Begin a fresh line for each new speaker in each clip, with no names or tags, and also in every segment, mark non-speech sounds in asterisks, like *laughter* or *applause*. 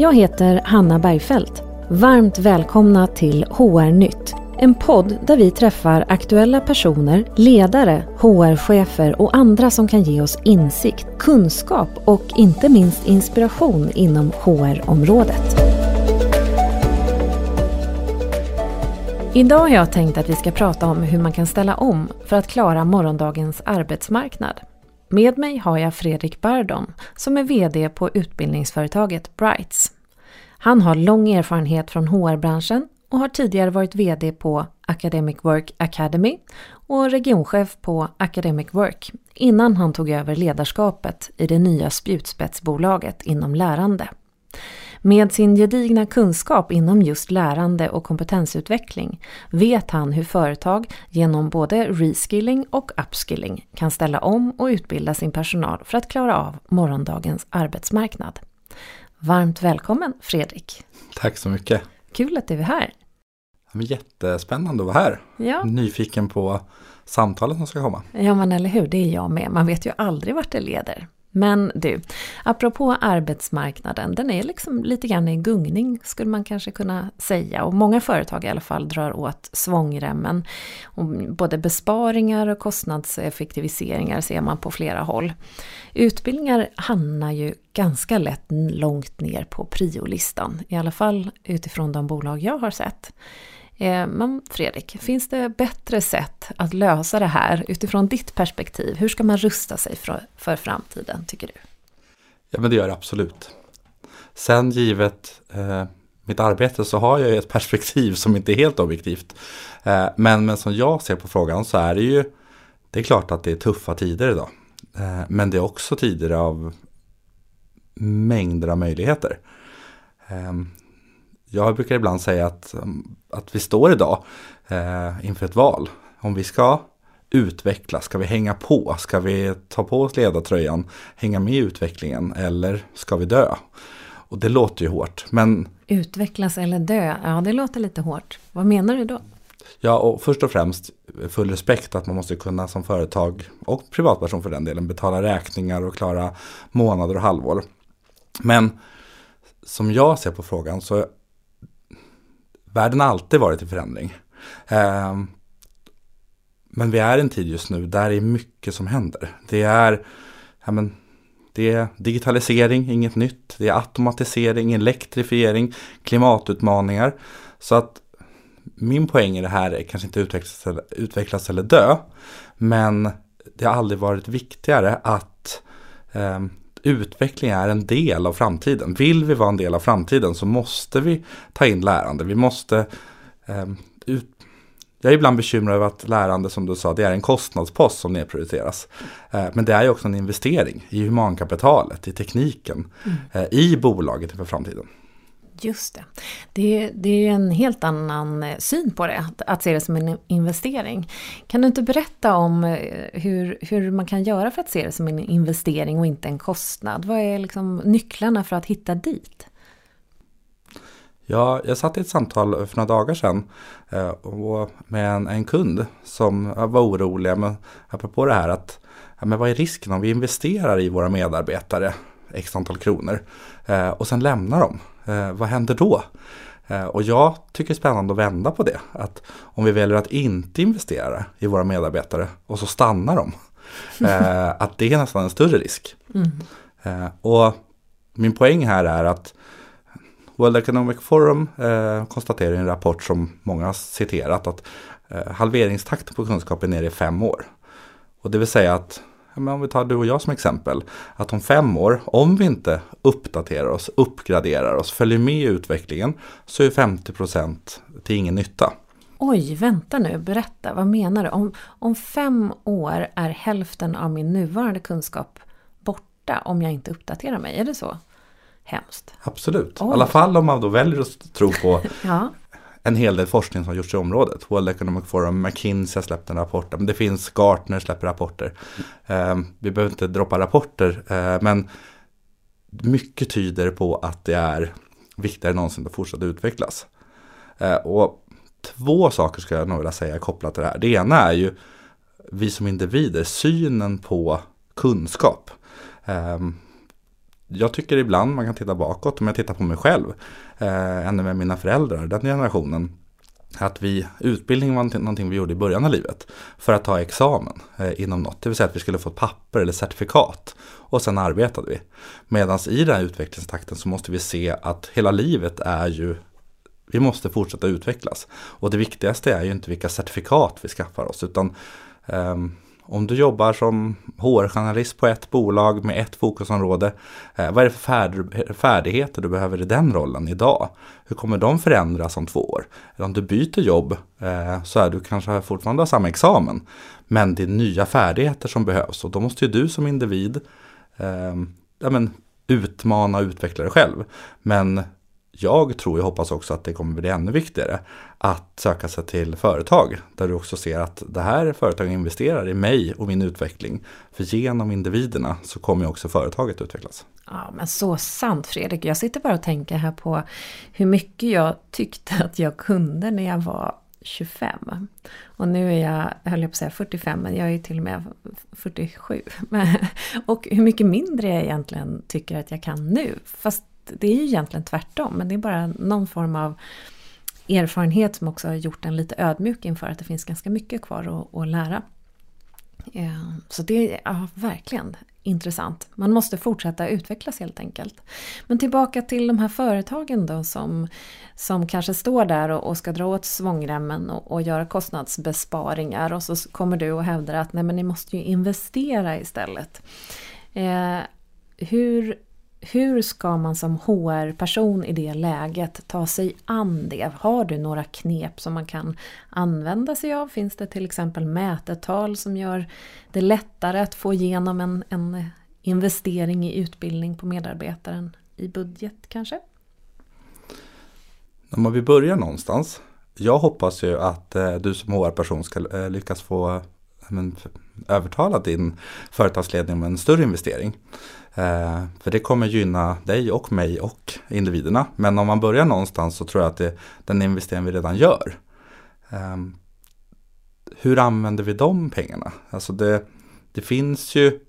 Jag heter Hanna Bergfeldt. Varmt välkomna till HR-nytt. En podd där vi träffar aktuella personer, ledare, HR-chefer och andra som kan ge oss insikt, kunskap och inte minst inspiration inom HR-området. Idag har jag tänkt att vi ska prata om hur man kan ställa om för att klara morgondagens arbetsmarknad. Med mig har jag Fredrik Bardon som är VD på utbildningsföretaget Brights. Han har lång erfarenhet från HR-branschen och har tidigare varit VD på Academic Work Academy och regionchef på Academic Work innan han tog över ledarskapet i det nya spjutspetsbolaget inom lärande. Med sin gedigna kunskap inom just lärande och kompetensutveckling vet han hur företag genom både reskilling och upskilling kan ställa om och utbilda sin personal för att klara av morgondagens arbetsmarknad. Varmt välkommen Fredrik!
Tack så mycket!
Kul att du är här!
Jättespännande att vara här! Ja. Nyfiken på samtalet som ska komma.
Ja men eller hur, det är jag med. Man vet ju aldrig vart det leder. Men du, apropå arbetsmarknaden, den är liksom lite grann i gungning skulle man kanske kunna säga. Och många företag i alla fall drar åt svångremmen. Och både besparingar och kostnadseffektiviseringar ser man på flera håll. Utbildningar hamnar ju ganska lätt långt ner på priolistan, i alla fall utifrån de bolag jag har sett. Eh, men Fredrik, finns det bättre sätt att lösa det här utifrån ditt perspektiv? Hur ska man rusta sig för, för framtiden, tycker du?
Ja, men det gör det absolut. Sen givet eh, mitt arbete så har jag ett *laughs* perspektiv som inte är helt objektivt. Eh, men, men som jag ser på frågan så är det ju, det är klart att det är tuffa tider idag. Eh, men det är också tider av mängder av möjligheter. Ehm, jag brukar ibland säga att, att vi står idag eh, inför ett val. Om vi ska utvecklas, ska vi hänga på? Ska vi ta på oss ledartröjan, hänga med i utvecklingen eller ska vi dö? Och det låter ju hårt, men...
Utvecklas eller dö, ja det låter lite hårt. Vad menar du då?
Ja, och först och främst full respekt att man måste kunna som företag och privatperson för den delen betala räkningar och klara månader och halvår. Men som jag ser på frågan så världen har alltid varit i förändring. Eh, men vi är i en tid just nu där det är mycket som händer. Det är, ja, men, det är digitalisering, inget nytt. Det är automatisering, elektrifiering, klimatutmaningar. Så att min poäng i det här är kanske inte utvecklas eller, utvecklas eller dö. Men det har aldrig varit viktigare att eh, utveckling är en del av framtiden. Vill vi vara en del av framtiden så måste vi ta in lärande. Vi måste eh, ut... Jag är ibland bekymrad över att lärande som du sa, det är en kostnadspost som nedprioriteras. Eh, men det är ju också en investering i humankapitalet, i tekniken, mm. eh, i bolaget inför framtiden.
Just det. det. Det är ju en helt annan eh, syn på det, att, att se det som en investering. Kan du inte berätta om eh, hur, hur man kan göra för att se det som en investering och inte en kostnad? Vad är liksom nycklarna för att hitta dit?
Ja, jag satt i ett samtal för några dagar sedan eh, med en, en kund som var orolig, men apropå det här att men vad är risken om vi investerar i våra medarbetare x antal kronor och sen lämnar dem? Eh, vad händer då? Eh, och jag tycker det är spännande att vända på det. Att om vi väljer att inte investera i våra medarbetare och så stannar de. *laughs* Eh, att det är nästan en större risk. Mm. Eh, och min poäng här är att World Economic Forum konstaterar i en rapport som många har citerat att halveringstakten på kunskap är nere i fem år. Och det vill säga att men om vi tar du och jag som exempel, att om fem år, om vi inte uppdaterar oss, uppgraderar oss, följer med i utvecklingen, så är 50% till ingen nytta.
Oj, vänta nu, berätta, vad menar du? Om, om fem år är hälften av min nuvarande kunskap borta om jag inte uppdaterar mig, är det så? Hemskt.
Absolut, Oj. i alla fall om man då väljer att tro på *laughs* ja en hel del forskning som har gjorts i området. World Economic Forum, McKinsey har släppt en rapport, men det finns Gartner släpper rapporter. Eh, vi behöver inte droppa rapporter, eh, men mycket tyder på att det är viktigare än någonsin att fortsätta utvecklas. Eh, och två saker ska jag nog vilja säga kopplat till det här. Det ena är ju vi som individer, synen på kunskap. Ehm, jag tycker ibland man kan titta bakåt, om jag tittar på mig själv, eh, ännu med mina föräldrar, den generationen. Att vi, utbildning var någonting vi gjorde i början av livet för att ta examen eh, inom något. Det vill säga att vi skulle få ett papper eller certifikat och sen arbetade vi. Medan i den här utvecklingstakten så måste vi se att hela livet är ju vi måste fortsätta utvecklas. Och det viktigaste är ju inte vilka certifikat vi skaffar oss utan um, om du jobbar som HR-journalist på ett bolag med ett fokusområde, eh, vad är det för färdigheter du behöver i den rollen idag? Hur kommer de förändras om två år? Eller om du byter jobb eh, så är du kanske fortfarande har samma examen, men det är nya färdigheter som behövs och då måste ju du som individ eh, ja, men, utmana och utveckla dig själv. Men jag tror och hoppas också att det kommer bli ännu viktigare att söka sig till företag där du också ser att det här företaget investerar i mig och min utveckling. För genom individerna så kommer också företaget utvecklas.
Ja men så sant Fredrik. Jag sitter bara och tänker här på hur mycket jag tyckte att jag kunde när jag var 25. Och nu är jag, höll jag på att säga 45, men jag är till och med 47. *laughs* och hur mycket mindre jag egentligen tycker att jag kan nu. Fast det är ju egentligen tvärtom, men det är bara någon form av erfarenhet som också har gjort en lite ödmjuk inför att det finns ganska mycket kvar att, att lära. Eh, så det är ja, verkligen intressant. Man måste fortsätta utvecklas helt enkelt. Men tillbaka till de här företagen då som, som kanske står där och, och ska dra åt svångremmen och, och, göra kostnadsbesparingar och så kommer du och hävdar att nej men ni måste ju investera istället. Eh, hur hur ska man som HR-person i det läget ta sig an det? Har du några knep som man kan använda sig av? Finns det till exempel mätetal som gör det lättare att få igenom en, en investering i utbildning på medarbetaren i budget kanske?
Om vi börjar någonstans. Jag hoppas ju att eh, du som HR-person ska eh, lyckas få Eh, men, övertala din företagsledning om en större investering. Eh, för det kommer gynna dig och mig och individerna. Men om man börjar någonstans så tror jag att det är den investering vi redan gör. Eh, hur använder vi de pengarna? Alltså det, det finns ju,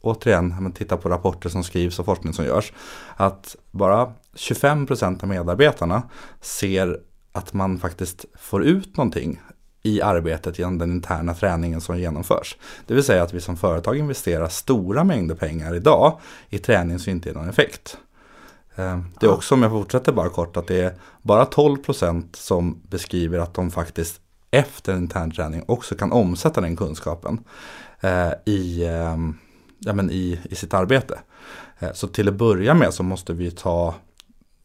återigen, om man tittar på rapporter som skrivs och forskning som görs, att bara 25% av medarbetarna ser att man faktiskt får ut någonting i arbetet genom den interna träningen som genomförs. Det vill säga att vi som företag investerar stora mängder pengar idag i träning som inte ger någon effekt. Eh, det är också, om jag fortsätter bara kort, att det är bara 12% som beskriver att de faktiskt efter intern träning också kan omsätta den kunskapen eh, i, eh, ja, men i, i sitt arbete. Så till att börja med så måste vi ta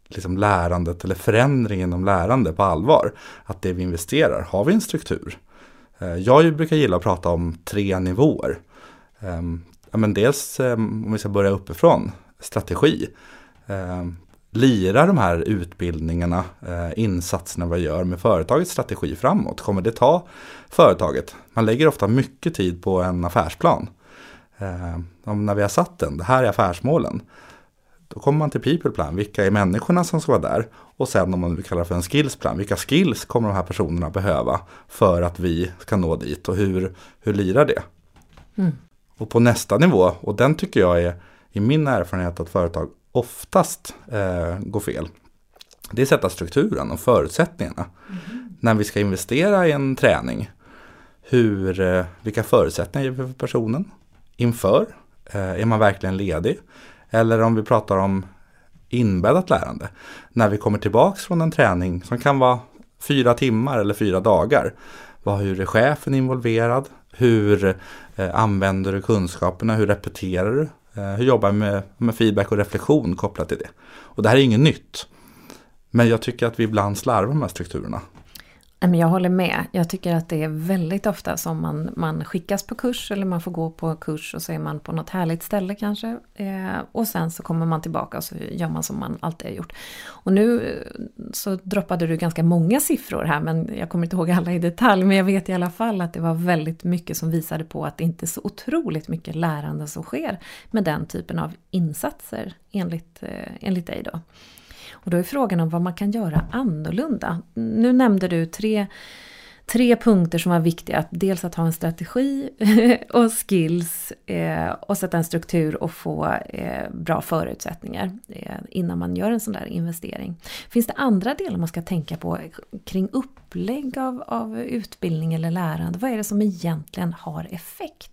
liksom lärandet eller förändringen om lärande på allvar. Att det vi investerar, har vi en struktur? Eh, jag brukar gilla att prata om tre nivåer. Ehm, men dels ehm, om vi ska börja uppifrån, strategi. Ehm, Lirar de här utbildningarna, eh, insatserna vi gör med företagets strategi framåt? Kommer det ta företaget? Man lägger ofta mycket tid på en affärsplan. Om när vi har satt den, det här är affärsmålen. Då kommer man till people plan, vilka är människorna som ska vara där? Och sen om man vill kalla det för en skills plan, vilka skills kommer de här personerna behöva för att vi ska nå dit och hur, hur lirar det? Mm. Och på nästa nivå, och den tycker jag är i min erfarenhet att företag oftast eh, går fel. Det är att sätta strukturen och förutsättningarna. Mm. När vi ska investera i en träning, hur, eh, vilka förutsättningar ger vi för personen inför? Eh, är man verkligen ledig? Eller om vi pratar om inbäddat lärande. När vi kommer tillbaks från en träning som kan vara fyra timmar eller fyra dagar. Vad, hur är chefen involverad? Hur eh, använder du kunskaperna? Hur repeterar du? Eh, hur jobbar du med, med feedback och reflektion kopplat till det? Och det här är inget nytt. Men jag tycker att vi ibland slarvar med strukturerna.
Jag håller med. Jag tycker att det är väldigt ofta som man, man skickas på kurs eller man får gå på kurs och så är man på något härligt ställe kanske. Eh, och sen så kommer man tillbaka och så gör man som man alltid har gjort. Och nu eh, så droppade du ganska många siffror här men jag kommer inte ihåg alla i detalj. Men jag vet i alla fall att det var väldigt mycket som visade på att det inte är så otroligt mycket lärande som sker med den typen av insatser enligt, eh, enligt dig då. Och då är frågan om vad man kan göra annorlunda. Nu nämnde du tre, tre punkter som var viktiga. Dels att ha en strategi *laughs* och skills eh, och sätta en struktur och få eh, bra förutsättningar eh, innan man gör en sån där investering. Finns det andra delar man ska tänka på kring upplägg av, av utbildning eller lärande? Vad är det som egentligen har effekt?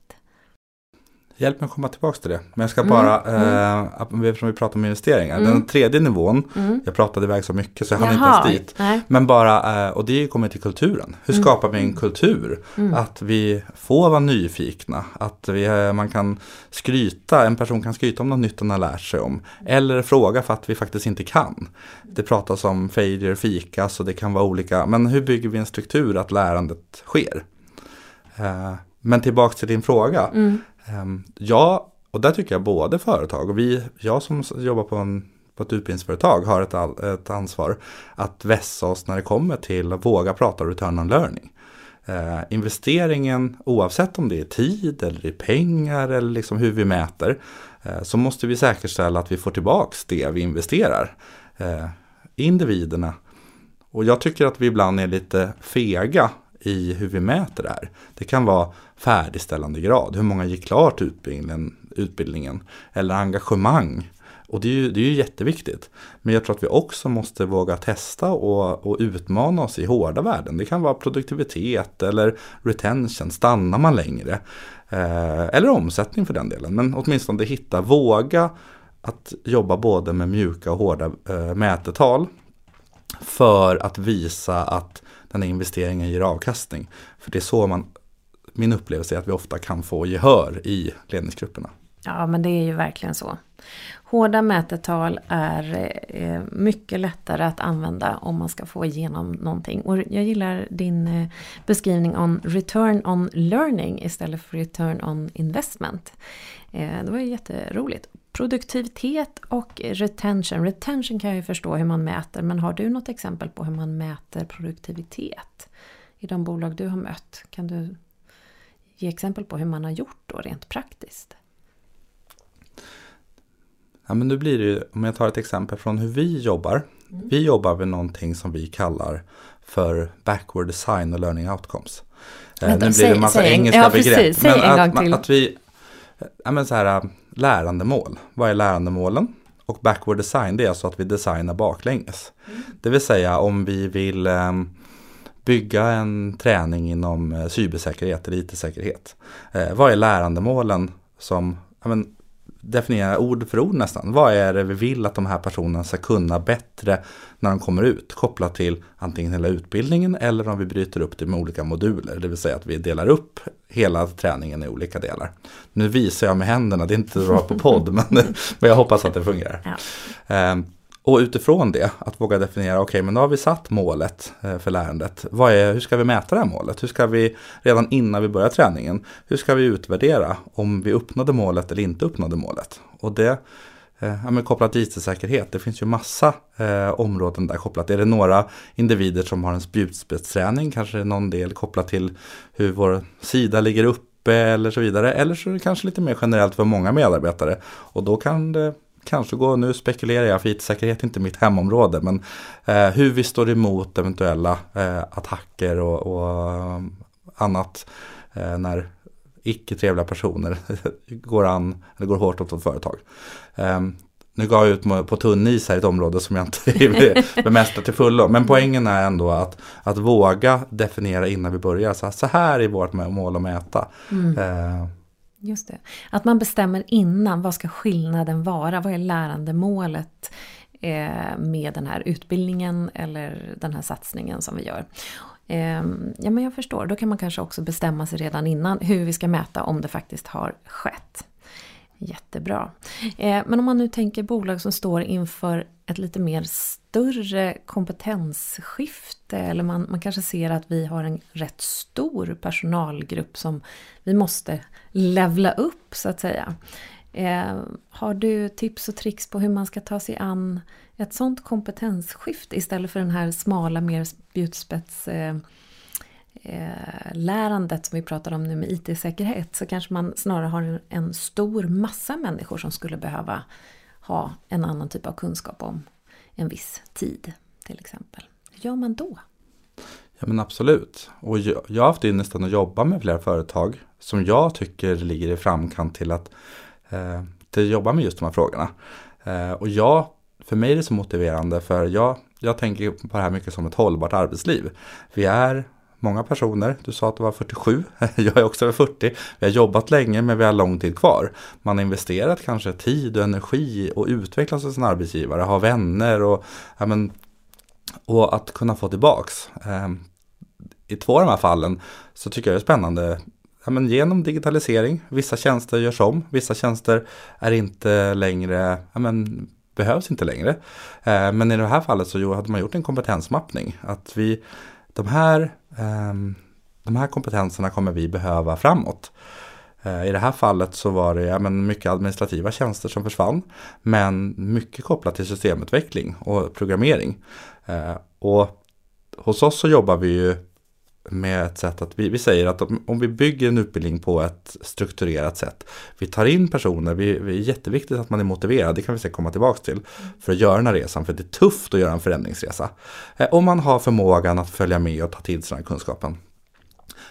Hjälp mig att komma tillbaka till det. Men jag ska mm, bara, mm. eh, eftersom vi pratar om investeringar. Mm. Den tredje nivån, mm. jag pratade iväg så mycket så jag hann inte ens dit. Nej. Men bara, eh, och det kommer till kulturen. Hur mm. skapar vi en kultur? Mm. Att vi får vara nyfikna. Att vi, eh, man kan skryta, en person kan skryta om något nytt den har lärt sig om. Eller fråga för att vi faktiskt inte kan. Det pratas om failure, fikas och det kan vara olika. Men hur bygger vi en struktur att lärandet sker? Eh, men tillbaka till din fråga. Mm. Ehm, ja, och där tycker jag både företag och vi, jag som jobbar på, en, på ett utbildningsföretag har ett, ett ansvar att vässa oss när det kommer till att våga prata return on learning. Eh, investeringen, oavsett om det är tid eller i pengar eller liksom hur vi mäter, eh, så måste vi säkerställa att vi får tillbaks det vi investerar. Eh, individerna. Och jag tycker att vi ibland är lite fega i hur vi mäter det här. Det kan vara färdigställande grad, hur många gick klart utbildningen, utbildningen eller engagemang. Och det är, ju, det är ju jätteviktigt. Men jag tror att vi också måste våga testa och, och utmana oss i hårda värden. Det kan vara produktivitet eller retention, stannar man längre? Eh, eller omsättning för den delen. Men åtminstone hitta, våga att jobba både med mjuka och hårda eh, mätetal. För att visa att den här investeringen ger avkastning. För det är så man, min upplevelse är att vi ofta kan få gehör i ledningsgrupperna.
Ja, men det är ju verkligen så. Hårda mätetal är eh, mycket lättare att använda om man ska få igenom någonting. Och jag gillar din eh, beskrivning om return on learning istället för return on investment. Eh, det var ju jätteroligt. Produktivitet och retention. Retention kan jag ju förstå hur man mäter, men har du något exempel på hur man mäter produktivitet i de bolag du har mött? Kan du ge exempel på hur man har gjort då rent praktiskt?
Ja, men nu blir det ju, om jag tar ett exempel från hur vi jobbar. Mm. Vi jobbar med någonting som vi kallar för backward design och learning outcomes.
Eh, Vänta, nu blir det en massa säg, engelska ja, begrepp. Precis, säg en gång till.
Att vi, ja, men så här, lärandemål. Vad är lärandemålen? Och backward design det är alltså att vi designar baklänges. Mm. Det vill säga om vi vill um, bygga en träning inom uh, cybersäkerhet eller IT-säkerhet. Uh, vad är lärandemålen som, men, definiera ord för ord nästan. Vad är det vi vill att de här personerna ska kunna bättre när de kommer ut? Kopplat till antingen hela utbildningen eller om vi bryter upp det med olika moduler. Det vill säga att vi delar upp hela träningen i olika delar. Nu visar jag med händerna, det är inte bra på podd *laughs* men, men jag hoppas att det fungerar. Ja. Um, och utifrån det, att våga definiera, okej okay, men då har vi satt målet eh, för lärandet. Vad är, hur ska vi mäta det här målet? Hur ska vi, redan innan vi börjar träningen, hur ska vi utvärdera om vi uppnådde målet eller inte uppnådde målet? Och det, eh, ja, men kopplat till IT-säkerhet, det finns ju massa eh, områden där kopplat. Är det några individer som har en spjutspetsträning, kanske någon del kopplat till hur vår sida ligger uppe eller så vidare. Eller så är det kanske lite mer generellt för många medarbetare. Och då kan det kanske gå, nu spekulerar jag för IT-säkerhet är inte mitt hemområde, men eh, hur vi står emot eventuella eh, attacker och, och annat eh, när icke trevliga personer *laughs* går an, eller går hårt åt ett företag. Um, nu gav jag ut på tunn is här i ett område som jag inte *laughs* bemästrar till fullo. Men poängen är ändå att, att våga definiera innan vi börjar. Så, så här är vårt mål att mäta. Mm.
Just det. Att man bestämmer innan, vad ska skillnaden vara? Vad är lärandemålet eh, med den här utbildningen eller den här satsningen som vi gör? Eh, ja men jag förstår, då kan man kanske också bestämma sig redan innan hur vi ska mäta om det faktiskt har skett. Jättebra. Eh, men om man nu tänker bolag som står inför ett lite mer större kompetensskifte eller man, man kanske ser att vi har en rätt stor personalgrupp som vi måste levla upp så att säga. Eh, har du tips och tricks på hur man ska ta sig an ett sånt kompetensskifte istället för den här smala, mer spjutspets eh, eh, lärandet som vi pratar om nu med IT-säkerhet så kanske man snarare har en, en stor massa människor som skulle behöva ha en annan typ av kunskap om en viss tid till exempel. Hur gör man då?
Ja men absolut. Och jag, jag har haft ynnesten att jobba med flera företag som jag tycker ligger i framkant till att, eh, till att jobba med just de här frågorna. Eh, och jag, för mig är det så motiverande för jag, jag tänker på det här mycket som ett hållbart arbetsliv. Vi är många personer, du sa att det var 47, *laughs* jag är också över 40. Vi har jobbat länge men vi har lång tid kvar. Man har investerat kanske tid och energi och utvecklas som sin arbetsgivare, har vänner och, ja, men, och att kunna få tillbaks. Eh, I två av de här fallen så tycker jag det är spännande ja, men genom digitalisering, vissa tjänster görs om, vissa tjänster är inte längre, ja, men, behövs inte längre. Eh, men i det här fallet så hade man gjort en kompetensmappning. Att vi, de, här, eh, de här kompetenserna kommer vi behöva framåt. Eh, I det här fallet så var det ja, men mycket administrativa tjänster som försvann. Men mycket kopplat till systemutveckling och programmering. Eh, och hos oss så jobbar vi ju med ett sätt att vi, vi säger att om, om, vi bygger en utbildning på ett strukturerat sätt. Vi tar in personer, vi, vi är jätteviktigt att man är motiverad, det kan vi säkert komma tillbaka till. För att göra den här resan, för det är tufft att göra en förändringsresa. Eh, om man har förmågan att följa med och ta till sig den här kunskapen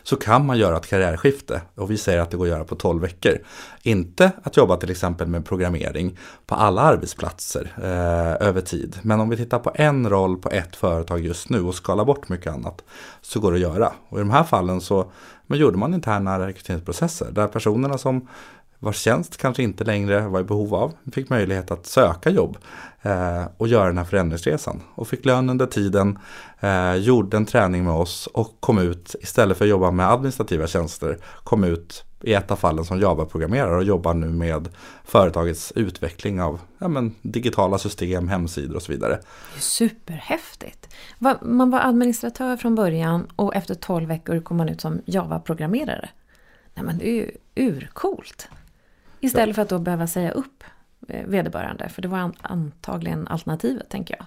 så kan man göra ett karriärskifte. Och vi säger att det går att göra på 12 veckor. Inte att jobba till exempel med programmering på alla arbetsplatser eh, över tid. Men om vi tittar på en roll på ett företag just nu och skalar bort mycket annat så går det att göra. Och i de här fallen så men gjorde man interna rekryteringsprocesser där personerna som vars tjänst kanske inte längre var i behov av, fick möjlighet att söka jobb eh, och göra den här förändringsresan. Och fick lön under tiden, eh, gjorde en träning med oss och kom ut, istället för att jobba med administrativa tjänster, kom ut i ett av fallen som Java-programmerare och jobbar nu med företagets utveckling av ja, men, digitala system, hemsidor och så vidare.
Superhäftigt! Man var administratör från början och efter 12 veckor kom man ut som Java-programmerare. Nej men det är ju urcoolt! Istället för att då behöva säga upp eh, vederbörande. För det var antagligen alternativet, tänker jag.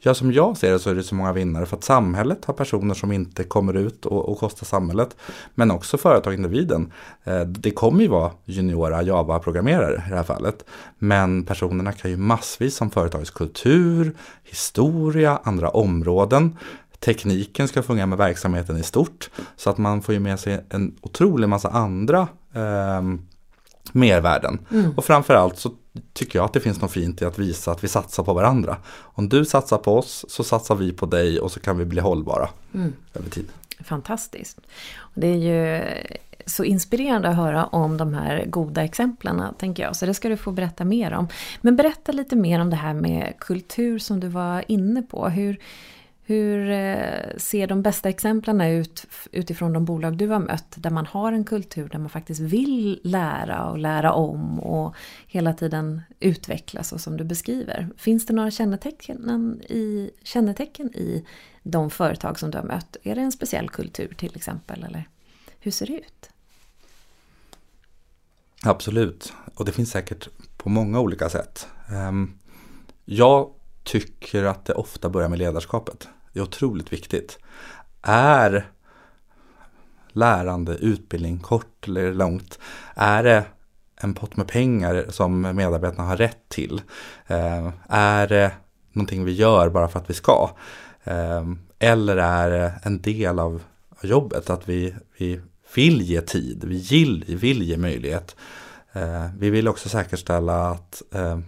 Ja, som jag ser det så är det så många vinnare för att samhället har personer som inte kommer ut och, och kostar samhället. Men också företagindividen. Eh, det kommer ju vara juniora Java-programmerare i det här fallet. Men personerna kan ju massvis om företagets kultur, historia, andra områden. Tekniken ska fungera med verksamheten i stort. Så att man får ju med sig en otrolig massa andra eh, mervärden. Mm. Och framförallt så tycker jag att det finns något fint i att visa att vi satsar på varandra. Om du satsar på oss så satsar vi på dig och så kan vi bli hållbara mm. över tid.
Fantastiskt. Det är ju så inspirerande att höra om de här goda exemplen, tänker jag. Så det ska du få berätta mer om. Men berätta lite mer om det här med kultur som du var inne på. Hur, hur eh, ser de bästa exemplen ut utifrån de bolag du har mött där man har en kultur där man faktiskt vill lära och lära om och hela tiden utvecklas och som du beskriver. Finns det några kännetecken i, kännetecken i de företag som du har mött? Är det en speciell kultur till exempel eller hur ser det ut?
Absolut, och det finns säkert på många olika sätt. Ehm, jag tycker att det ofta börjar med ledarskapet är otroligt viktigt. Är lärande, utbildning, kort eller långt, är det en pott med pengar som medarbetarna har rätt till? Eh, är det någonting vi gör bara för att vi ska? Eh, eller är det en del av jobbet att vi, vi vill ge tid, vi vill, vill ge möjlighet. Eh, vi vill också säkerställa att eh,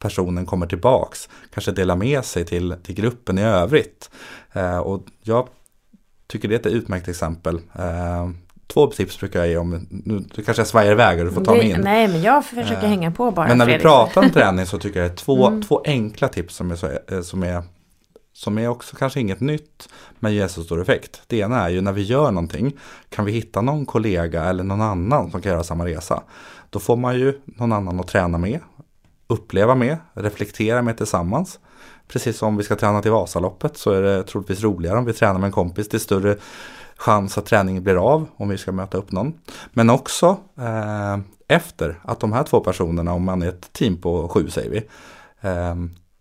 personen kommer tillbaks. Kanske delar med sig till, till gruppen i övrigt. Eh, och jag tycker det är ett utmärkt exempel. Eh, två tips brukar jag ge om, nu kanske jag svajar iväg och du får ta mig in.
Nej, men jag försöker eh, hänga på bara.
Men när Fredrik. vi pratar om träning så tycker jag det är två, mm. två enkla tips som är, så, eh, som är som är också kanske inget nytt men ger så stor effekt. Det ena är ju när vi gör någonting kan vi hitta någon kollega eller någon annan som kan göra samma resa. Då får man ju någon annan att träna med uppleva med, reflektera med tillsammans. Precis som om vi ska träna till Vasaloppet så är det troligtvis roligare om vi tränar med en kompis. Det är större chans att träningen blir av om vi ska möta upp någon. Men också eh, efter att de här två personerna, om man är ett team på sju säger vi, eh,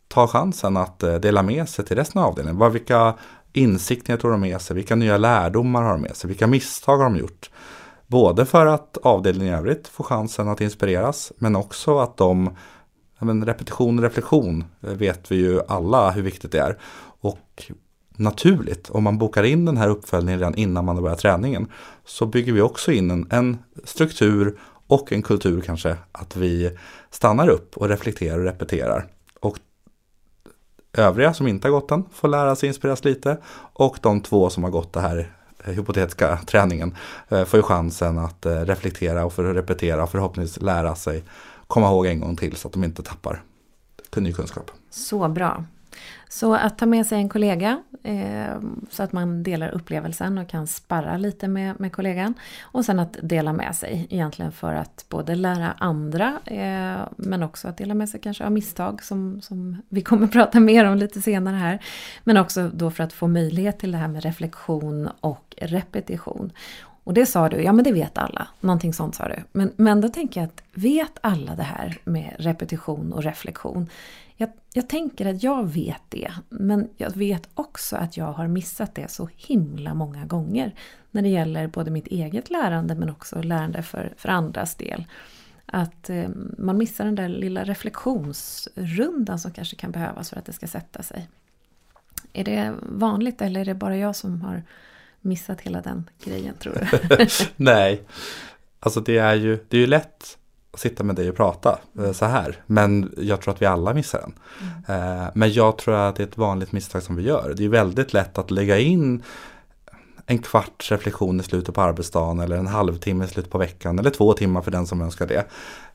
tar chansen att eh, dela med sig till resten av avdelningen. Vad, vilka insikter tror de med sig? Vilka nya lärdomar har de med sig? Vilka misstag har de gjort? Både för att avdelningen i övrigt får chansen att inspireras men också att de men repetition och reflektion eh, vet vi ju alla hur viktigt det är. Och naturligt. Om man bokar in den här uppföljningen redan innan man börjar träningen så bygger vi också in en, en struktur och en kultur kanske att vi stannar upp och reflekterar och repeterar. Och övriga som inte har gått den får lära sig inspireras lite och de två som har gått det här eh, hypotetiska träningen eh, får ju chansen att reflektera och för att repetera och förhoppningsvis lära sig komma ihåg en gång till så att de inte tappar ny kunskap.
Så bra. Så att ta med sig en kollega eh, så att man delar upplevelsen och kan sparra lite med, med kollegan. Och sen att dela med sig egentligen för att både lära andra eh, men också att dela med sig kanske av misstag som, som vi kommer *laughs* prata mer om lite senare här. Men också då för att få möjlighet till det här med reflektion och repetition. Och det sa du, ja men det vet alla. Någonting sånt sa du. Men, men då tänker jag att vet alla det här med repetition och reflektion? Jag, jag tänker att jag vet det, men jag vet också att jag har missat det så himla många gånger. När det gäller både mitt eget lärande men också lärande för, för andras del. Att eh, man missar den där lilla reflektionsrundan som kanske kan behövas för att det ska sätta sig. Är det vanligt eller är det bara jag som har missat hela den grejen tror du? *laughs*
Nej, alltså det är ju, det är ju lätt att sitta med dig och prata mm. så här. Men jag tror att vi alla missar den. Mm. Eh, men jag tror att det är ett vanligt misstag som vi gör. Det är väldigt lätt att lägga in en kvarts reflektion i slutet på arbetsdagen eller en halvtimme i slutet på veckan eller två timmar för den som önskar det.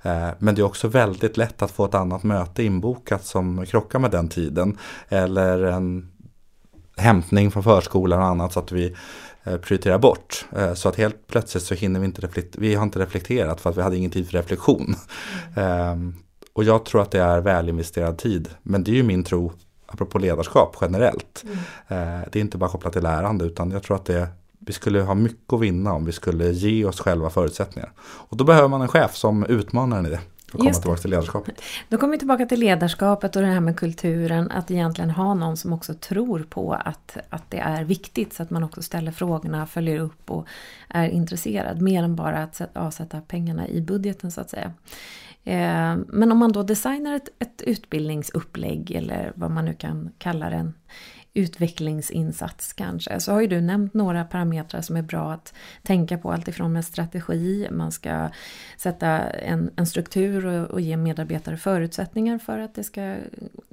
Eh, men det är också väldigt lätt att få ett annat möte inbokat som krockar med den tiden. Eller en hämtning från förskolan och annat så att vi eh, prioriterar bort. Eh, så att helt plötsligt så hinner vi inte reflektera, vi har inte reflekterat för att vi hade ingen tid för reflektion. Mm. Och jag tror att det är välinvesterad tid. Men det är ju min tro, apropå ledarskap generellt. Mm. Det är inte bara kopplat till lärande utan jag tror att det, vi skulle ha mycket att vinna om vi skulle ge oss själva förutsättningar. Och då behöver man en chef som utmanar en i det och komma tillbaka till ledarskapet.
Då kommer vi tillbaka till ledarskapet och det här med kulturen. Att egentligen ha någon som också tror på att, att det är viktigt. Så att man också ställer frågorna, följer upp och är intresserad. Mer än bara att avsätta pengarna i budgeten så att säga. Eh, men om man då designar ett, ett utbildningsupplägg eller vad man nu kan kalla det utvecklingsinsats kanske. Så har ju du nämnt några parametrar som är bra att tänka på. Alltifrån med strategi, man ska sätta en, en struktur och, och, ge medarbetare förutsättningar för att det ska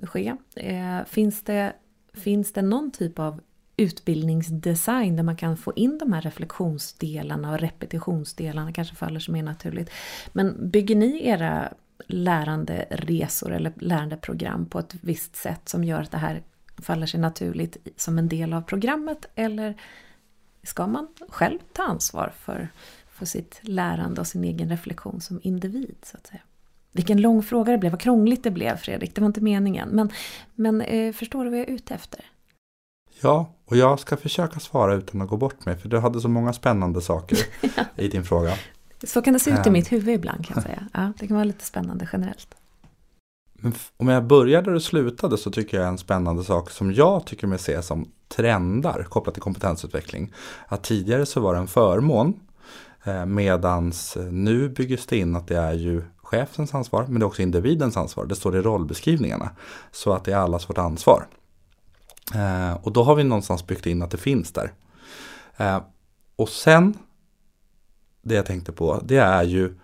ske. Eh, finns, det, finns det någon typ av utbildningsdesign där man kan få in de här reflektionsdelarna och repetitionsdelarna kanske faller sig är naturligt. Men bygger ni era läranderesor eller lärandeprogram på ett visst sätt som gör att det här faller sig naturligt som en del av programmet eller ska man själv ta ansvar för, för sitt lärande och sin egen reflektion som individ? så att säga. Vilken lång fråga det blev, vad krångligt det blev Fredrik, det var inte meningen. Men, men eh, förstår du vad jag är ute efter?
Ja, och jag ska försöka svara utan att gå bort mig, för du hade så många spännande saker *laughs* ja. i din fråga.
Så kan det se ut i ehm. mitt huvud ibland kan jag säga. Ja, det kan vara lite spännande generellt.
Men om jag börjar där du slutade så tycker jag en spännande sak som jag tycker mig se som trendar kopplat till kompetensutveckling. Att tidigare så var det en förmån eh, medans eh, nu byggs det in att det är ju chefens ansvar men det är också individens ansvar. Det står i rollbeskrivningarna. Så att det är allas vårt ansvar. Eh, och då har vi någonstans byggt in att det finns där. Och sen det jag tänkte på det är ju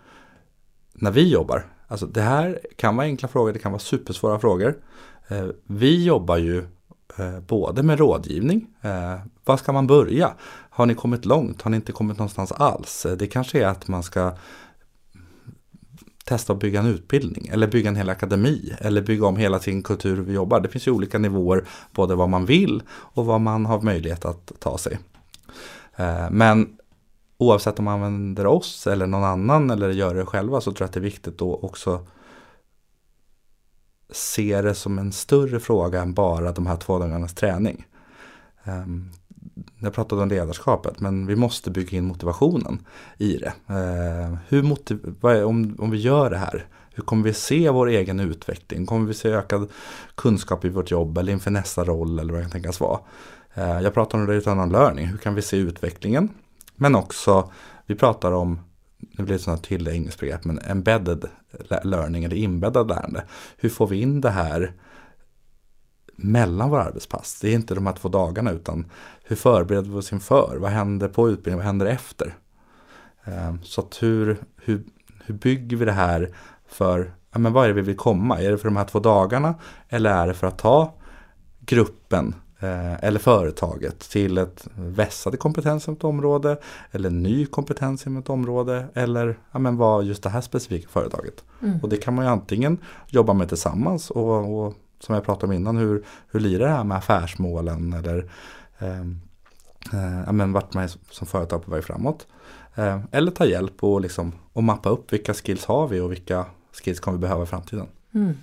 när vi jobbar Alltså det här kan vara enkla frågor, det kan vara supersvåra frågor. Eh, vi jobbar ju eh, både med rådgivning. Eh, var ska man börja? Har ni kommit långt? Har ni inte kommit någonstans alls? Det kanske är att man ska testa att bygga en utbildning eller bygga en hel akademi eller bygga om hela sin kultur vi jobbar. Det finns ju olika nivåer både vad man vill och vad man har möjlighet att ta sig. Men oavsett om man använder oss eller någon annan eller gör det själva så tror jag att det är viktigt att också se det som en större fråga än bara de här två dagarnas träning. Ehm, jag pratade om ledarskapet men vi måste bygga in motivationen i det. Ehm, hur motiv om, om vi gör det här, hur kommer vi se vår egen utveckling? Kommer vi se ökad kunskap i vårt jobb eller inför nästa roll eller vad det kan tänkas vara? Ehm, jag pratar om return on learning, hur kan vi se utvecklingen? Men också, vi pratar om, nu blir det sådana tydliga engelskt begrepp, men embedded learning eller inbäddad lärande. Hur får vi in det här mellan våra arbetspass. Det är inte de här två dagarna utan hur förbereder vi oss inför? Vad händer på utbildningen? Vad händer efter? Ehm, så att hur, hur, hur bygger vi det här för, ja men vad är det vi vill komma? Är det för de här två dagarna? Eller är det för att ta gruppen eller företaget till ett vässade kompetens inom ett område eller ny kompetens inom ett område eller ja, men vad just det här specifika företaget. Mm. Och det kan man ju antingen jobba med tillsammans och, och som jag pratade om innan, hur, hur lirar det här med affärsmålen eller eh, eh, ja, men vart man är som företag på väg framåt. Eh, eller ta hjälp och, liksom, och mappa upp vilka skills har vi och vilka skills kommer vi behöva i framtiden. Mm.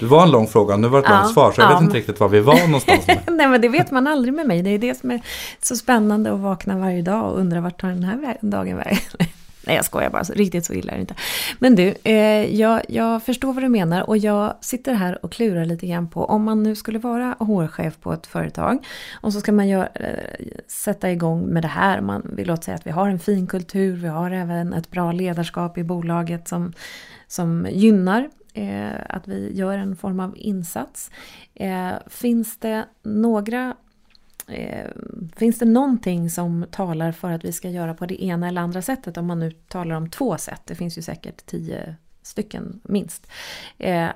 Det var en lång fråga, nu var det ett ja, långt svar så jag ja. vet inte riktigt var vi var någonstans. *laughs*
Nej men det vet man aldrig med mig, det är det som är så spännande att vakna varje dag och undra vart tar den här dagen vägen. *laughs* Nej jag skojar bara, så, riktigt så illa är det inte. Men du, eh, jag, jag förstår vad du menar och jag sitter här och klurar lite grann på om man nu skulle vara HR-chef på ett företag och så ska man gör, eh, sätta igång med det här. Man vill låta säga att vi har en fin kultur, vi har även ett bra ledarskap i bolaget som, som gynnar eh, att vi gör en form av insats. Eh, finns det några Eh, finns det någonting som talar för att vi ska göra på det ena eller andra sättet om man nu talar om två sätt? Det finns ju säkert tio stycken minst. Eh,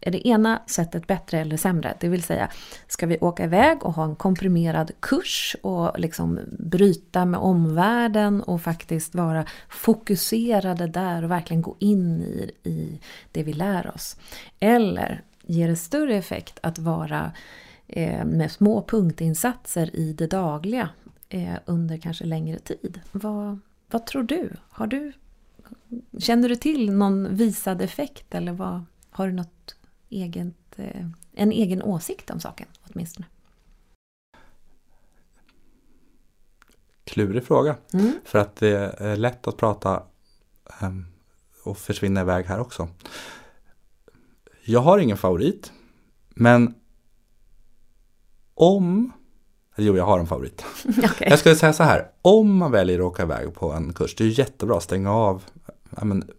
är det ena sättet bättre eller sämre? Det vill säga, ska vi åka iväg och ha en komprimerad kurs och liksom bryta med omvärlden och faktiskt vara fokuserade där och verkligen gå in i, i det vi lär oss? Eller ger det större effekt att vara eh, med små punktinsatser i det dagliga eh, under kanske längre tid? Vad, vad tror du? Har du? Känner du till någon visad effekt eller vad, har du något eget, eh, en egen åsikt om saken åtminstone?
Klurig fråga. Mm. För att det är lätt att prata um, och försvinna iväg här också. Jag har ingen favorit. Men om Jo, jag har en favorit. *laughs* Okay. Jag skulle säga så här. Om man väljer att åka iväg på en kurs, det är jättebra att stänga av. Men,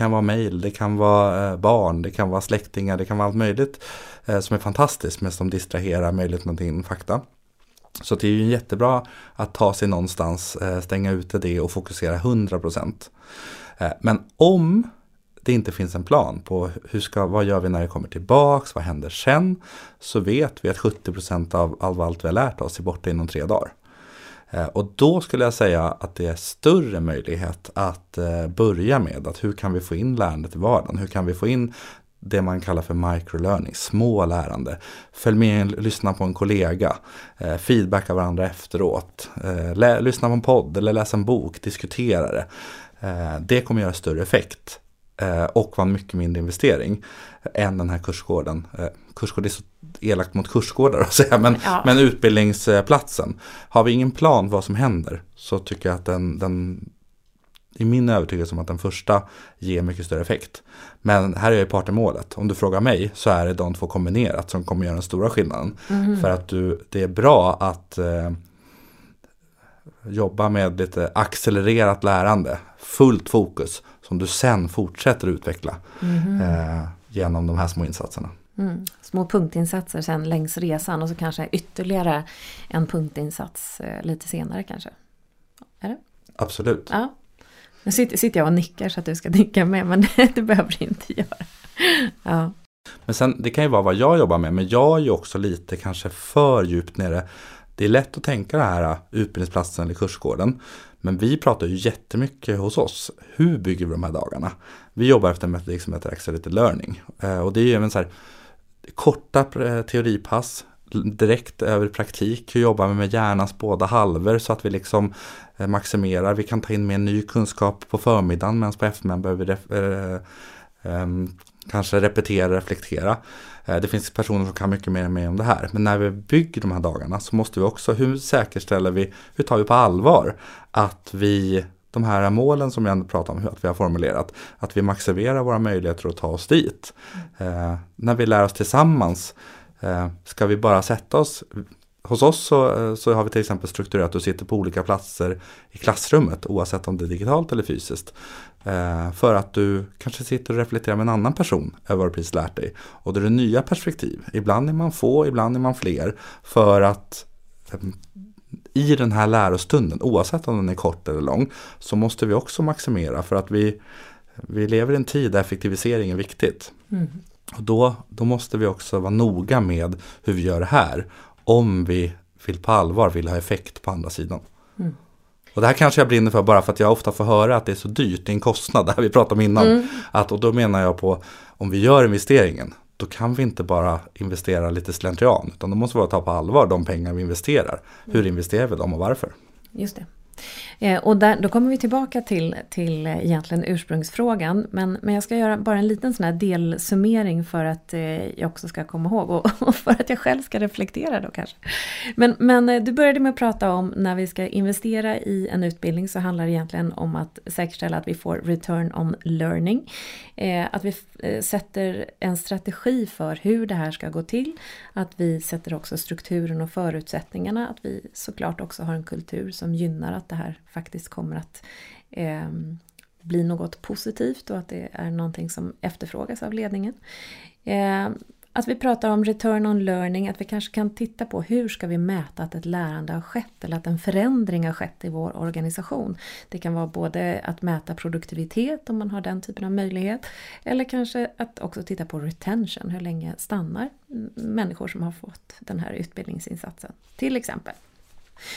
kan vara mejl, det kan vara eh, barn, det kan vara släktingar, det kan vara allt möjligt eh, som är fantastiskt men som distraherar möjligt någonting fakta. Så det är ju jättebra att ta sig någonstans, eh, stänga ute det och fokusera 100%. Men om det inte finns en plan på hur ska, vad gör vi när vi kommer tillbaks, vad händer sen? Så vet vi att 70% av, av allt vi har lärt oss är borta inom tre dagar. Eh, och då skulle jag säga att det är större möjlighet att eh, börja med att hur kan vi få in lärandet i vardagen? Hur kan vi få in det man kallar för microlearning, små lärande. Följ med, lyssna på en kollega, eh, feedbacka varandra efteråt, eh, lyssna på en podd eller läsa en bok, diskutera det. det kommer göra större effekt och vara en mycket mindre investering än den här kursgården. Eh, kursgård är så elakt mot kursgårdar *laughs* att säga, men, ja. men utbildningsplatsen. Har vi ingen plan vad som händer så tycker jag att den, den i min övertygelse om att den första ger mycket större effekt. Men här är ju part i målet. Om du frågar mig så är det de två kombinerat som kommer göra den stora skillnaden. Mm. För att du, det är bra att eh, jobba med lite accelererat lärande, fullt fokus som du sen fortsätter utveckla mm. eh, genom de här små insatserna.
Mm. Små punktinsatser sen längs resan och så kanske ytterligare en punktinsats eh, lite senare kanske. Är det?
Absolut.
Ja. Nu sitter, jag och nickar så att du ska nicka med men *laughs* det behöver du inte göra. Ja.
Men sen, det kan ju vara vad jag jobbar med, men jag är ju också lite kanske för djupt nere. Det är lätt att tänka det här utbildningsplatsen eller kursgården. Men vi pratar ju jättemycket hos oss. Hur bygger vi de här dagarna? Vi jobbar efter en metodik som heter Accelerated Learning. Eh, och det är ju även så här korta teoripass, direkt över praktik. Hur jobbar vi med hjärnans båda halvor så att vi liksom eh, maximerar. Vi kan ta in mer ny kunskap på förmiddagen medan på eftermiddagen behöver vi eh, ehm, kanske repetera, reflektera. Eh, det finns personer som kan mycket mer än mig om det här. Men när vi bygger de här dagarna så måste vi också, hur säkerställer vi, hur tar vi på allvar att vi, de här målen som jag pratar om, att vi har formulerat, att vi maximerar våra möjligheter att ta oss dit. Mm. Eh, när vi lär oss tillsammans, eh, ska vi bara sätta oss hos oss så, så har vi till exempel strukturerat att du sitter på olika platser i klassrummet oavsett om det är digitalt eller fysiskt. Eh, för att du kanske sitter och reflekterar med en annan person över vad du precis lärt dig. Och det är nya perspektiv. Ibland är man få, ibland är man fler. För att eh, i den här lärostunden, oavsett om den är kort eller lång, så måste vi också maximera för att vi, vi lever i en tid där effektivisering är viktigt. Mm. Och då, då måste vi också vara noga med hur vi gör det här. Om vi vill på allvar vill ha effekt på andra sidan. Mm. Och det här kanske jag brinner för bara för att jag ofta får höra att det är så dyrt, det är en kostnad, det här vi pratade om innan. Mm. Att, och då menar jag på, om vi gör investeringen, då kan vi inte bara investera lite slentrian, utan då måste vi ta på allvar de pengar vi investerar. Hur investerar vi dem och varför?
Just det. Eh, och där, då kommer vi tillbaka till, till egentligen ursprungsfrågan. Men, men jag ska göra bara en liten sån här delsummering för att eh, jag också ska komma ihåg och, *laughs* och, för att jag själv ska reflektera då kanske. Men, men eh, du började med att prata om när vi ska investera i en utbildning så handlar det egentligen om att säkerställa att vi får return on learning. Att vi sätter en strategi för hur det här ska gå till. Att vi sätter också strukturen och förutsättningarna. Att vi såklart också har en kultur som gynnar att det här faktiskt kommer att eh, bli något positivt och att det är någonting som efterfrågas av ledningen. Eh, att vi pratar om return on learning, att vi kanske kan titta på hur ska vi mäta att ett lärande har skett eller att en förändring har skett i vår organisation. Det kan vara både att mäta produktivitet om man har den typen av möjlighet eller kanske att också titta på retention, hur länge stannar människor som har fått den här utbildningsinsatsen till exempel.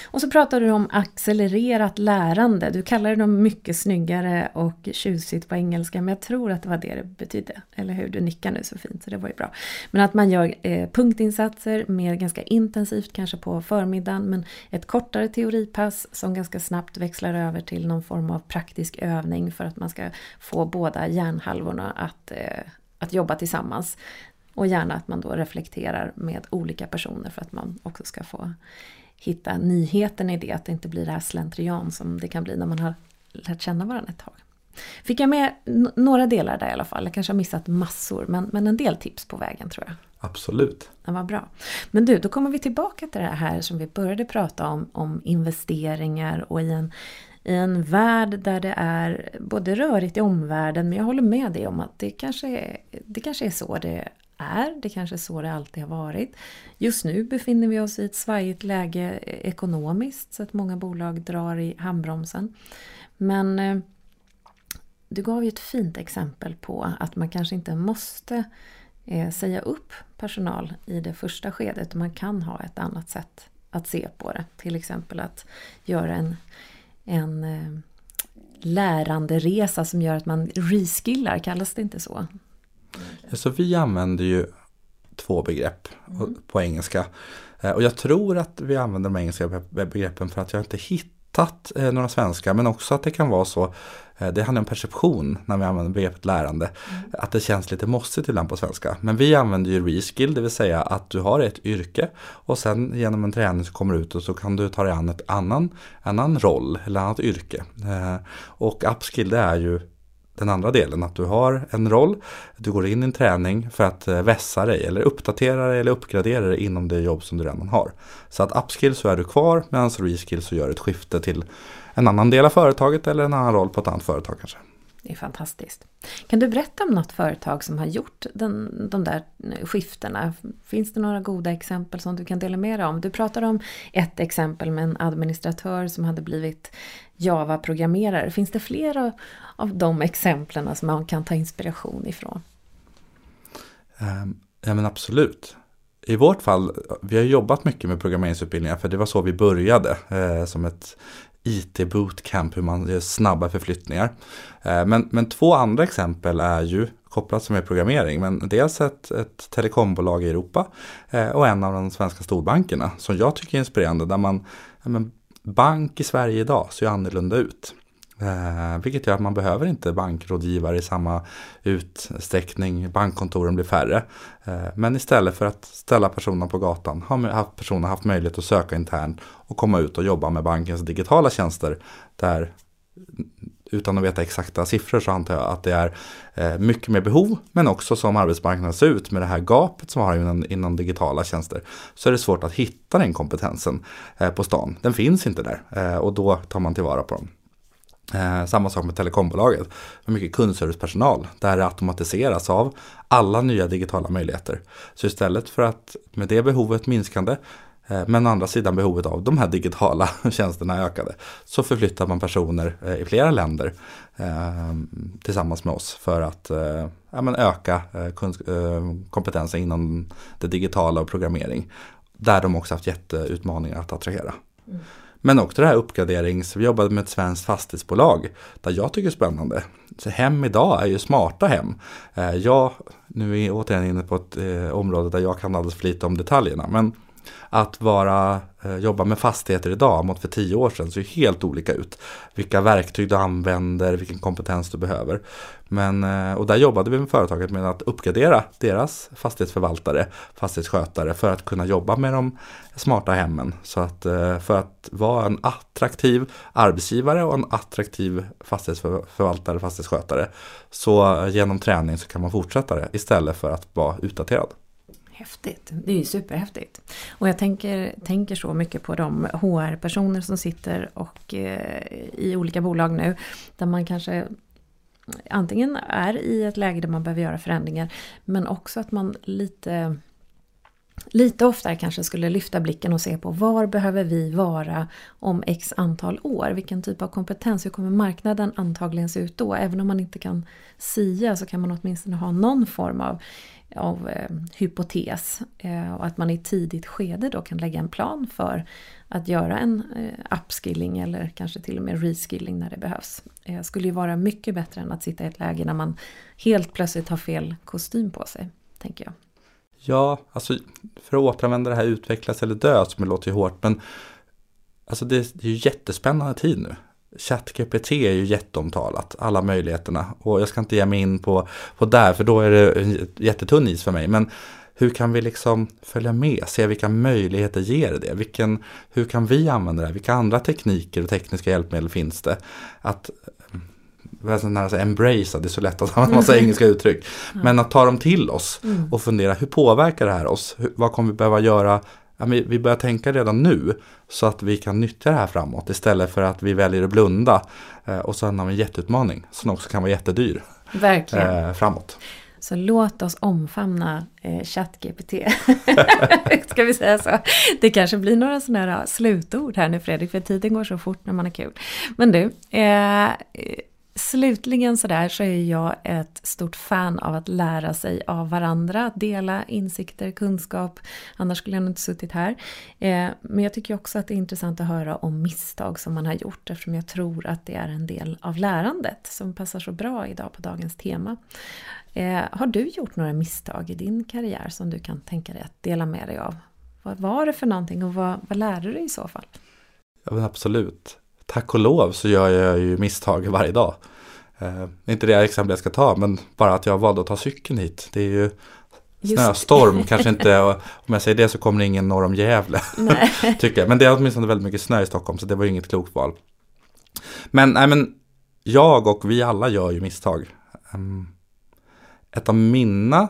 Och så pratar du om accelererat lärande. Du kallar det mycket snyggare och tjusigt på engelska, men jag tror att det var det det betydde. Eller hur? Du nickar nu så fint, så det var ju bra. Men att man gör eh, punktinsatser mer ganska intensivt, kanske på förmiddagen, men ett kortare teoripass som ganska snabbt växlar över till någon form av praktisk övning för att man ska få båda hjärnhalvorna att, eh, att jobba tillsammans. Och gärna att man då reflekterar med olika personer för att man också ska få hitta nyheten i det, att det inte blir det här slentrian som det kan bli när man har lärt känna varandra ett tag. Fick jag med några delar där i alla fall, jag kanske har missat massor, men, men en del tips på vägen tror jag.
Absolut.
Ja, vad bra. Men du, då kommer vi tillbaka till det här som vi började prata om, om investeringar och i en, i en värld där det är både rörigt i omvärlden, men jag håller med dig om att det kanske är, det kanske är så det är. Det kanske är så det alltid har varit. Just nu befinner vi oss i ett svajigt läge eh, ekonomiskt så att många bolag drar i handbromsen. Men eh, du gav ju ett fint exempel på att man kanske inte måste eh, säga upp personal i det första skedet. Man kan ha ett annat sätt att se på det. Till exempel att göra en, en eh, lärande resa som gör att man reskillar, kallas det inte så?
Så vi använder ju två begrepp mm. på engelska. Eh, och jag tror att vi använder de engelska begreppen för att jag inte hittat eh, några svenska. Men också att det kan vara så, eh, det handlar om perception när vi använder begreppet lärande. Mm. Att det känns lite mossigt ibland på svenska. Men vi använder ju reskill, det vill säga att du har ett yrke och sen genom en träning så kommer du ut och så kan du ta dig an ett annan, annan roll eller annat yrke. Och upskill det är ju den andra delen, att du har en roll, du går in i en träning för att eh, vässa dig eller uppdatera dig eller uppgradera dig inom det jobb som du redan har. Så att upskill så är du kvar medan reskill så gör du ett skifte till en annan del av företaget eller en annan roll på ett annat företag kanske.
Det är fantastiskt. Kan du berätta om något företag som har gjort den, de där skiftena? Finns det några goda exempel som du kan dela med dig om? Du pratar om ett exempel med en administratör som hade blivit Java-programmerare. Finns det flera av de exemplen som man kan ta inspiration ifrån?
Ehm, ja men absolut. I vårt fall, vi har jobbat mycket med programmeringsutbildningar för det var så vi började eh, som ett IT-bootcamp, hur man gör snabba förflyttningar. Eh, men, men två andra exempel är ju kopplat som är programmering, men dels ett, ett telekombolag i Europa eh, och en av de svenska storbankerna som jag tycker är inspirerande, där man, men, bank i Sverige idag ser annorlunda ut. Eh, vilket gör att man behöver inte bankrådgivare i samma utsträckning. Bankkontoren blir färre. Eh, men istället för att ställa personen på gatan har personen haft möjlighet att söka internt och komma ut och jobba med bankens digitala tjänster. Där utan att veta exakta siffror så antar jag att det är eh, mycket mer behov men också som arbetsmarknaden ser ut med det här gapet som har inom, inom digitala tjänster så är det svårt att hitta den kompetensen eh, på stan. Den finns inte där eh, och då tar man tillvara på den. Eh, samma sak med telekombolaget. Med mycket kundservicepersonal där det automatiseras av alla nya digitala möjligheter. Så istället för att med det behovet minskande eh, men å andra sidan behovet av de här digitala *laughs* tjänsterna ökade. Så förflyttar man personer eh, i flera länder eh, tillsammans med oss för att eh, ja, men öka eh, eh, kompetensen inom det digitala och programmering. Där de också haft jätteutmaningar att attrahera. Mm. Men också det här uppgraderings, vi jobbade med ett svenskt fastighetsbolag där jag tycker det är spännande. Så hem idag är ju smarta hem. Eh, jag, nu är jag återigen inne på ett eh, område där jag kan alldeles för lite om detaljerna. Men att vara, eh, jobba med fastigheter idag mot för tio år sedan ser helt olika ut. Vilka verktyg du använder, vilken kompetens du behöver. Men, eh, och där jobbade vi med företaget med att uppgradera deras fastighetsförvaltare, fastighetsskötare för att kunna jobba med de smarta hemmen. Så att eh, för att vara en attraktiv arbetsgivare och en attraktiv fastighetsförvaltare, fastighetsskötare. Så genom träning så kan man fortsätta det istället för att vara utdaterad.
Häftigt, det är ju superhäftigt. Och jag tänker, tänker så mycket på de HR-personer som sitter och, eh, i olika bolag nu. Där man kanske antingen är i ett läge där man behöver göra förändringar. Men också att man lite lite oftare kanske skulle lyfta blicken och se på var behöver vi vara om x antal år? Vilken typ av kompetens? Hur kommer marknaden antagligen se ut då? Även om man inte kan sia så kan man åtminstone ha någon form av av eh, hypotes. Eh, och att man i tidigt skede då kan lägga en plan för att göra en eh, upskilling eller kanske till och med reskilling när det behövs. Eh, skulle ju vara mycket bättre än att sitta i ett läge när man helt plötsligt har fel kostym på sig, tänker jag.
Ja, alltså för att återanvända det här utvecklas eller dö, som det låter ju hårt, men alltså det, det är ju jättespännande tid nu. ChatGPT är ju jätteomtalat, alla möjligheterna. Och jag ska inte ge mig in på, på där, för då är det jättetunn is för mig. Men hur kan vi liksom följa med, se vilka möjligheter ger det? Vilken, hur kan vi använda det? Vilka andra tekniker och tekniska hjälpmedel finns det? Att nära embrace, det är så lätt att använda massa *laughs* engelska uttryck. Men att ta dem till oss mm. och fundera, hur påverkar det här oss? vad kommer vi behöva göra ja, vi börjar tänka redan nu så att vi kan nyttja det här framåt istället för att vi väljer att blunda eh, och sen har vi en jätteutmaning som också kan vara jättedyr
Verkligen.
Eh, framåt.
Så låt oss omfamna eh, ChatGPT. *laughs* Ska vi säga så? Det kanske blir några sådana här slutord här nu Fredrik, för tiden går så fort när man har kul. Men du, eh, Slutligen sådär så är jag ett stort fan av att lära sig av varandra, dela insikter, kunskap. Annars skulle jag inte suttit här. Eh, men jag tycker också att det är intressant att höra om misstag som man har gjort eftersom jag tror att det är en del av lärandet som passar så bra idag på dagens tema. Eh, har du gjort några misstag i din karriär som du kan tänka dig att dela med dig av? Vad var det för någonting och vad, vad lärde du dig i så fall?
Ja, absolut tack och lov så gör jag ju misstag varje dag. Eh, inte det exempel jag ska ta, men bara att jag valde att ta cykeln hit. Det är ju snöstorm, kanske inte, om jag säger det så kommer det ingen norr om Gävle. *laughs* tycker jag. Men det är åtminstone väldigt mycket snö i Stockholm, så det var ju inget klokt val. Men, nej, men jag och vi alla gör ju misstag. Um, ett av mina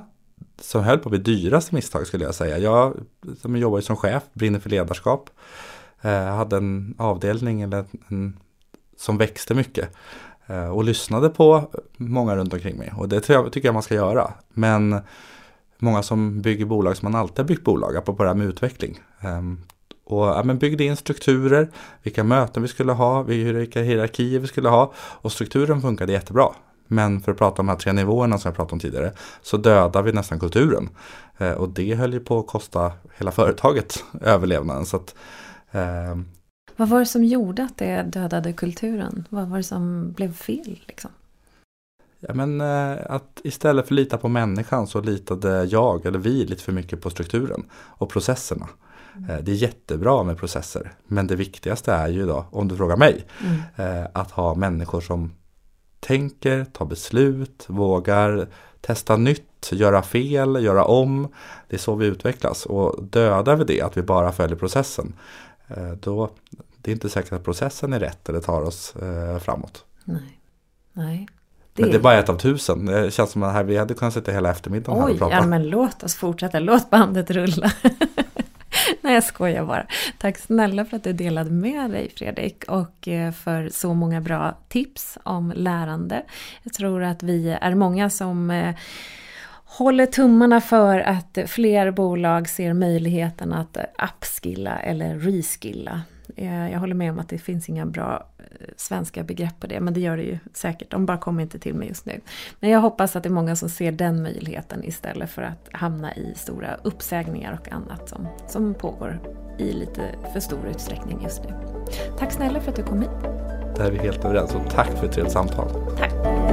som höll på att bli dyraste misstag skulle jag säga. Jag som jobbar som chef, brinner för ledarskap. Jag hade en avdelning eller en, som växte mycket. Eh, och lyssnade på många runt omkring mig. Och det tycker jag man ska göra. Men många som bygger bolag som man alltid har byggt bolag, apropå det här med utveckling. Ehm, och ja, men byggde in strukturer, vilka möten vi skulle ha, vilka hierarkier vi skulle ha. Och strukturen funkade jättebra. Men för att prata om de här tre nivåerna som jag pratade om tidigare så dödar vi nästan kulturen. Eh, och det höll ju på att kosta hela företaget *laughs* överlevnaden. Så att
vad var det som gjorde att det dödade kulturen? Vad var det som blev fel? Liksom?
Ja, men, eh, att istället för att lita på människan så litade jag, eller vi, lite för mycket på strukturen och processerna. Mm. Eh, det är jättebra med processer, men det viktigaste är ju då, om du frågar mig, mm. Eh, att ha människor som tänker, tar beslut, vågar testa nytt, göra fel, göra om. Det är så vi utvecklas och dödar vi det, att vi bara följer processen, då det är inte säkert att processen är rätt eller tar oss eh, framåt.
Nej. Nej.
Det... Men det är bara ett av tusen. Det känns som att här, vi hade kunnat sitta hela eftermiddagen
Oj,
här och prata.
ja men låt oss fortsätta. Låt bandet rulla. *laughs* Nej, jag skojar bara. Tack snälla för att du delade med dig Fredrik och eh, för så många bra tips om lärande. Jag tror att vi är många som eh, håller tummarna för att fler bolag ser möjligheten att upskilla eller reskilla. Eh, jag håller med om att det finns inga bra svenska begrepp på det, men det gör det ju säkert. De bara kommer inte till mig just nu. Men jag hoppas att det är många som ser den möjligheten istället för att hamna i stora uppsägningar och annat som, som pågår i lite för stor utsträckning just nu. Tack snälla för att du kom hit.
Där är vi helt överens och tack för ett trevligt samtal.
Tack.